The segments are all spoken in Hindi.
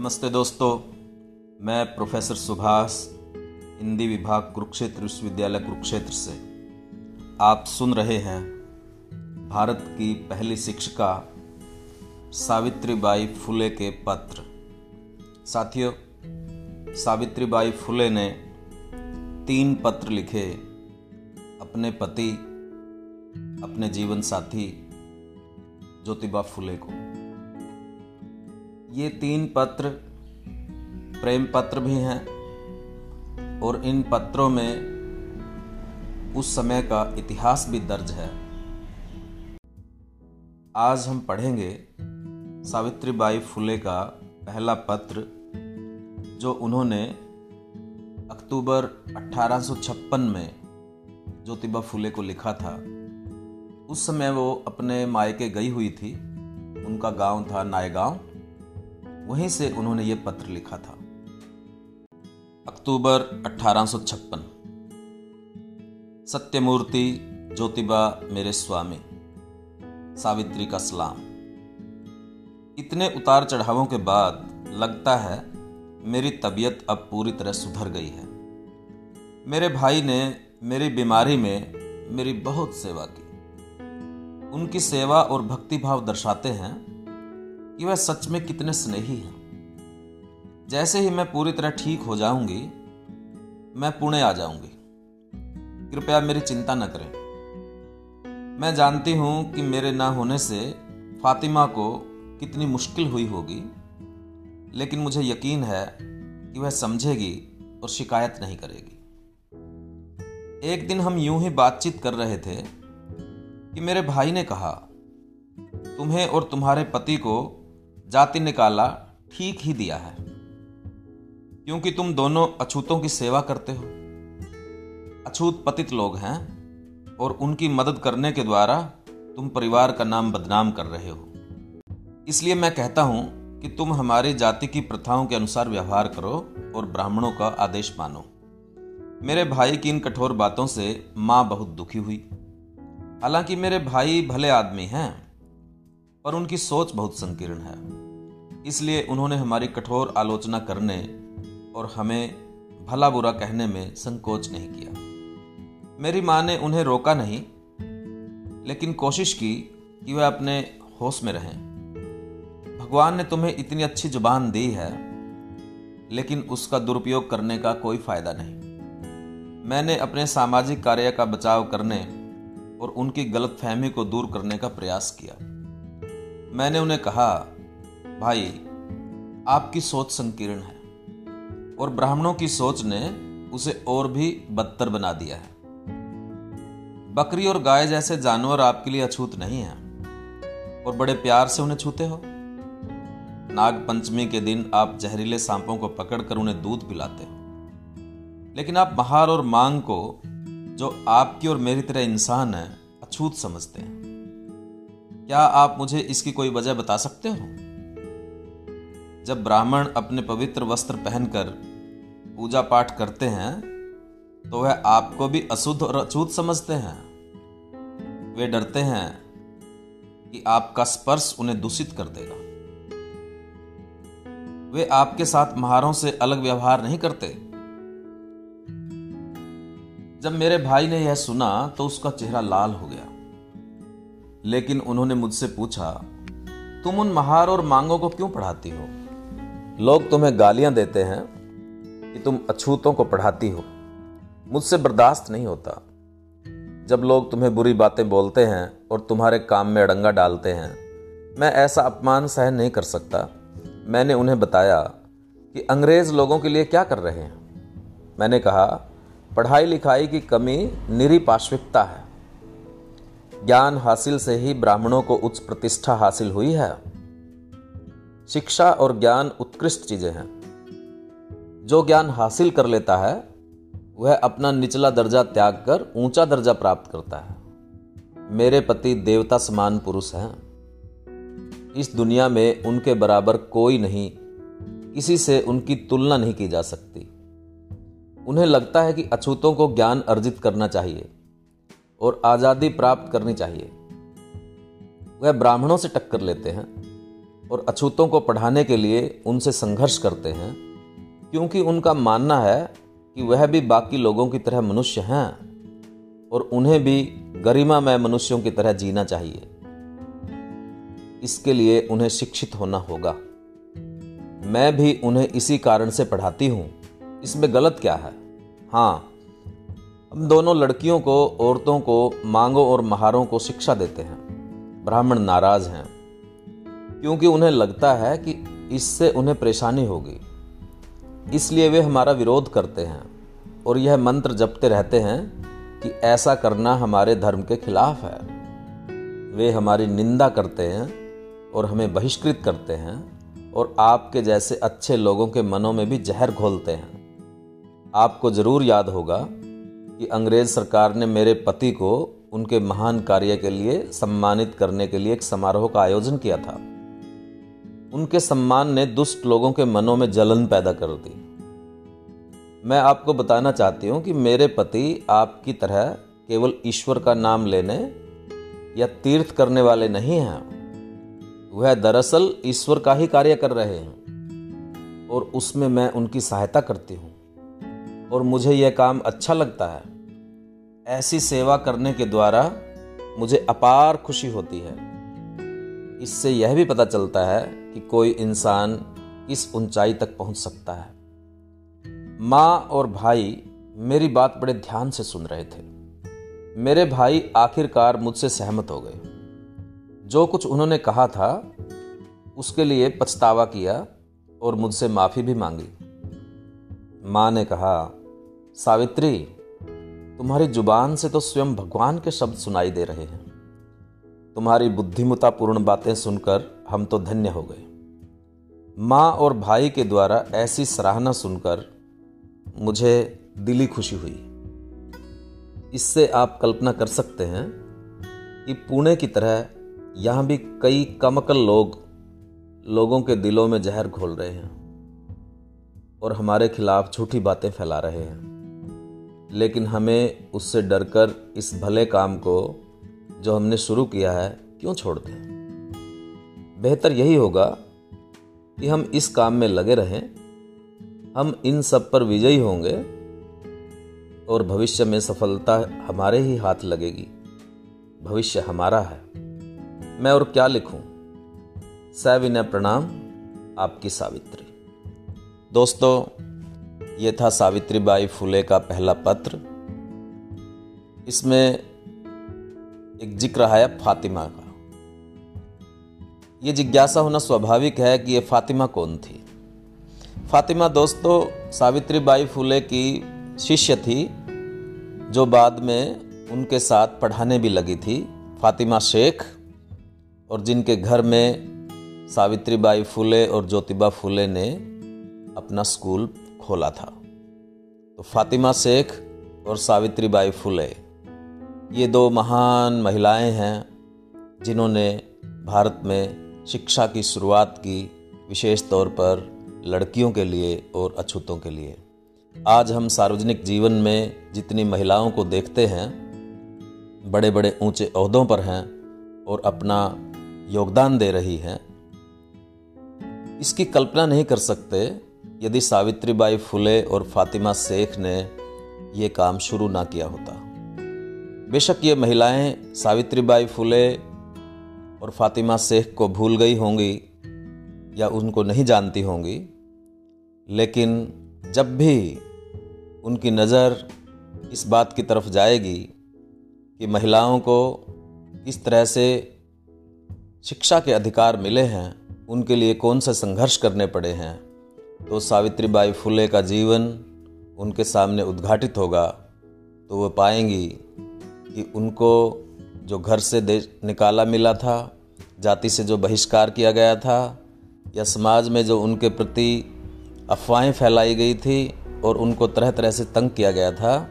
नमस्ते दोस्तों, मैं प्रोफेसर सुभाष, हिंदी विभाग कुरुक्षेत्र विश्वविद्यालय कुरुक्षेत्र से। आप सुन रहे हैं भारत की पहली शिक्षिका सावित्रीबाई फुले के पत्र। साथियों, सावित्रीबाई फुले ने तीन पत्र लिखे अपने पति, अपने जीवन साथी ज्योतिबा फुले को। ये तीन पत्र प्रेम पत्र भी हैं और इन पत्रों में उस समय का इतिहास भी दर्ज है। आज हम पढ़ेंगे सावित्रीबाई फुले का पहला पत्र, जो उन्होंने अक्टूबर 1856 में ज्योतिबा फुले को लिखा था। उस समय वो अपने मायके गई हुई थी। उनका गाँव था नायगांव। वहीं से उन्होंने ये पत्र लिखा था। अक्टूबर 1856 सत्यमूर्ति ज्योतिबा मेरे स्वामी, सावित्री का सलाम। इतने उतार चढ़ावों के बाद लगता है मेरी तबीयत अब पूरी तरह सुधर गई है। मेरे भाई ने मेरी बीमारी में मेरी बहुत सेवा की। उनकी सेवा और भक्ति भाव दर्शाते हैं कि वह सच में कितने स्नेही हैं। जैसे ही मैं पूरी तरह ठीक हो जाऊँगी, मैं पुणे आ जाऊँगी। कृपया मेरी चिंता न करें। मैं जानती हूँ कि मेरे ना होने से फातिमा को कितनी मुश्किल हुई होगी, लेकिन मुझे यकीन है कि वह समझेगी और शिकायत नहीं करेगी। एक दिन हम यूँ ही बातचीत कर रहे थे कि मेरे भाई ने कहा, तुम्हें और तुम्हारे पति को जाति निकाला ठीक ही दिया है। क्योंकि तुम दोनों अछूतों की सेवा करते हो। अछूत पतित लोग हैं और उनकी मदद करने के द्वारा तुम परिवार का नाम बदनाम कर रहे हो। इसलिए मैं कहता हूँ कि तुम हमारी जाति की प्रथाओं के अनुसार व्यवहार करो और ब्राह्मणों का आदेश मानो। मेरे भाई की इन कठोर बातों से माँ बहुत दुखी हुई। हालाँकि मेरे भाई भले आदमी हैं, पर उनकी सोच बहुत संकीर्ण है। इसलिए उन्होंने हमारी कठोर आलोचना करने और हमें भला बुरा कहने में संकोच नहीं किया। मेरी माँ ने उन्हें रोका नहीं, लेकिन कोशिश की कि वह अपने होश में रहें। भगवान ने तुम्हें इतनी अच्छी ज़ुबान दी है, लेकिन उसका दुरुपयोग करने का कोई फ़ायदा नहीं। मैंने अपने सामाजिक कार्य का बचाव करने और उनकी गलतफहमी को दूर करने का प्रयास किया। मैंने उन्हें कहा भाई, आपकी सोच संकीर्ण है और ब्राह्मणों की सोच ने उसे और भी बदतर बना दिया है। बकरी और गाय जैसे जानवर आपके लिए अछूत नहीं है और बड़े प्यार से उन्हें छूते हो। नाग पंचमी के दिन आप जहरीले सांपों को पकड़कर उन्हें दूध पिलाते हो। लेकिन आप महार और मांग को, जो आपकी और मेरी तरह इंसान है, अछूत समझते हैं। क्या आप मुझे इसकी कोई वजह बता सकते हो? जब ब्राह्मण अपने पवित्र वस्त्र पहनकर पूजा पाठ करते हैं तो वह आपको भी अशुद्ध और अछूत समझते हैं। वे डरते हैं कि आपका स्पर्श उन्हें दूषित कर देगा। वे आपके साथ महारों से अलग व्यवहार नहीं करते। जब मेरे भाई ने यह सुना तो उसका चेहरा लाल हो गया। लेकिन उन्होंने मुझसे पूछा, तुम उन महार और मांगों को क्यों पढ़ाती हो? लोग तुम्हें गालियाँ देते हैं कि तुम अछूतों को पढ़ाती हो। मुझसे बर्दाश्त नहीं होता। जब लोग तुम्हें बुरी बातें बोलते हैं और तुम्हारे काम में अड़ंगा डालते हैं, मैं ऐसा अपमान सहन नहीं कर सकता। मैंने उन्हें बताया कि अंग्रेज़ लोगों के लिए क्या कर रहे हैं। मैंने कहा, पढ़ाई लिखाई की कमी निरीपाश्विकता है। ज्ञान हासिल से ही ब्राह्मणों को उच्च प्रतिष्ठा हासिल हुई है। शिक्षा और ज्ञान उत्कृष्ट चीज़ें हैं। जो ज्ञान हासिल कर लेता है, वह अपना निचला दर्जा त्याग कर ऊँचा दर्जा प्राप्त करता है। मेरे पति देवता समान पुरुष हैं। इस दुनिया में उनके बराबर कोई नहीं, किसी से उनकी तुलना नहीं की जा सकती। उन्हें लगता है कि अछूतों को ज्ञान अर्जित करना चाहिए और आज़ादी प्राप्त करनी चाहिए। वह ब्राह्मणों से टक्कर लेते हैं। और अछूतों को पढ़ाने के लिए उनसे संघर्ष करते हैं, क्योंकि उनका मानना है कि वह भी बाकी लोगों की तरह मनुष्य हैं और उन्हें भी गरिमामय मनुष्यों की तरह जीना चाहिए। इसके लिए उन्हें शिक्षित होना होगा। मैं भी उन्हें इसी कारण से पढ़ाती हूँ। इसमें गलत क्या है? हाँ हम दोनों लड़कियों को, औरतों को, मांगों और महारों को शिक्षा देते हैं। ब्राह्मण नाराज़ हैं। क्योंकि उन्हें लगता है कि इससे उन्हें परेशानी होगी। इसलिए वे हमारा विरोध करते हैं और यह मंत्र जपते रहते हैं कि ऐसा करना हमारे धर्म के खिलाफ है। वे हमारी निंदा करते हैं और हमें बहिष्कृत करते हैं और आपके जैसे अच्छे लोगों के मनों में भी जहर घोलते हैं। आपको ज़रूर याद होगा कि अंग्रेज़ सरकार ने मेरे पति को उनके महान कार्य के लिए सम्मानित करने के लिए एक समारोह का आयोजन किया था। उनके सम्मान ने दुष्ट लोगों के मनों में जलन पैदा कर दी। मैं आपको बताना चाहती हूँ कि मेरे पति आपकी तरह केवल ईश्वर का नाम लेने या तीर्थ करने वाले नहीं हैं। वह दरअसल ईश्वर का ही कार्य कर रहे हैं और उसमें मैं उनकी सहायता करती हूँ और मुझे यह काम अच्छा लगता है। ऐसी सेवा करने के द्वारा मुझे अपार खुशी होती है। इससे यह भी पता चलता है कि कोई इंसान किस ऊंचाई तक पहुँच सकता है। माँ और भाई मेरी बात बड़े ध्यान से सुन रहे थे। मेरे भाई आखिरकार मुझसे सहमत हो गए। जो कुछ उन्होंने कहा था, उसके लिए पछतावा किया और मुझसे माफ़ी भी मांगी। माँ ने कहा, सावित्री, तुम्हारी ज़ुबान से तो स्वयं भगवान के शब्द सुनाई दे रहे हैं। तुम्हारी बुद्धिमतापूर्ण बातें सुनकर हम तो धन्य हो गए। माँ और भाई के द्वारा ऐसी सराहना सुनकर मुझे दिली खुशी हुई। इससे आप कल्पना कर सकते हैं कि पुणे की तरह यहाँ भी कई कमकल लोग लोगों के दिलों में जहर घोल रहे हैं और हमारे खिलाफ झूठी बातें फैला रहे हैं। लेकिन हमें उससे डरकर इस भले काम को जो हमने शुरू किया है, क्यों छोड़ दें? बेहतर यही होगा कि हम इस काम में लगे रहें। हम इन सब पर विजयी होंगे और भविष्य में सफलता हमारे ही हाथ लगेगी। भविष्य हमारा है। मैं और क्या लिखूं? सविनय प्रणाम, आपकी सावित्री। दोस्तों, ये था सावित्रीबाई फुले का पहला पत्र। इसमें एक ज़िक्र है फातिमा का। ये जिज्ञासा होना स्वाभाविक है कि ये फातिमा कौन थी? फातिमा दोस्तों सावित्री बाई फुले की शिष्य थी, जो बाद में उनके साथ पढ़ाने भी लगी थी, फातिमा शेख, और जिनके घर में सावित्री बाई फुले और ज्योतिबा फुले ने अपना स्कूल खोला था। तो फातिमा शेख और सावित्री बाई फुले ये दो महान महिलाएँ हैं, जिन्होंने भारत में शिक्षा की शुरुआत की विशेष तौर पर लड़कियों के लिए और अछूतों के लिए। आज हम सार्वजनिक जीवन में जितनी महिलाओं को देखते हैं बड़े बड़े ऊँचे अहदों पर हैं और अपना योगदान दे रही हैं, इसकी कल्पना नहीं कर सकते यदि सावित्रीबाई फुले और फातिमा शेख ने ये काम शुरू ना किया होता। बेशक ये महिलाएँ सावित्रीबाई फुले और फातिमा शेख को भूल गई होंगी या उनको नहीं जानती होंगी, लेकिन जब भी उनकी नज़र इस बात की तरफ़ जाएगी कि महिलाओं को किस तरह से शिक्षा के अधिकार मिले हैं, उनके लिए कौन से संघर्ष करने पड़े हैं तो सावित्रीबाई फुले का जीवन उनके सामने उद्घाटित होगा तो वह पाएँगी कि उनको जो घर से दे, निकाला मिला था, जाति से जो बहिष्कार किया गया था, या समाज में जो उनके प्रति अफवाहें फैलाई गई थी और उनको तरह तरह से तंग किया गया था,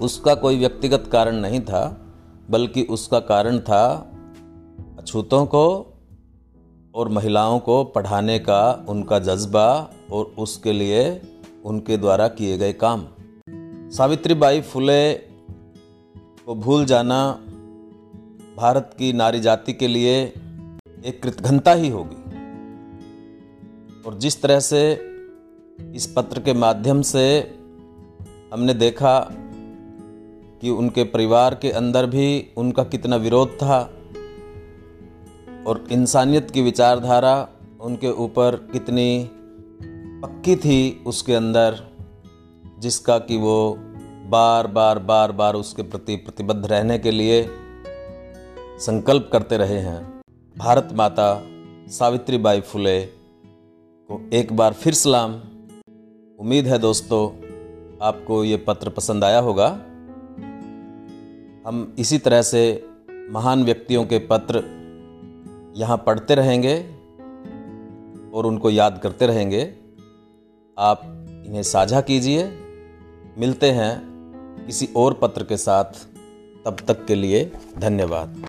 उसका कोई व्यक्तिगत कारण नहीं था, बल्कि उसका कारण था अछूतों को और महिलाओं को पढ़ाने का उनका जज्बा और उसके लिए उनके द्वारा किए गए काम। सावित्रीबाई फुले को भूल जाना भारत की नारी जाति के लिए एक कृतघ्नता ही होगी। और जिस तरह से इस पत्र के माध्यम से हमने देखा कि उनके परिवार के अंदर भी उनका कितना विरोध था और इंसानियत की विचारधारा उनके ऊपर कितनी पक्की थी उसके अंदर, जिसका कि वो बार बार बार बार उसके प्रति प्रतिबद्ध रहने के लिए संकल्प करते रहे हैं। भारत माता सावित्री बाई फुले को एक बार फिर सलाम। उम्मीद है दोस्तों, आपको ये पत्र पसंद आया होगा। हम इसी तरह से महान व्यक्तियों के पत्र यहाँ पढ़ते रहेंगे और उनको याद करते रहेंगे। आप इन्हें साझा कीजिए। मिलते हैं किसी और पत्र के साथ तब तक के लिए धन्यवाद।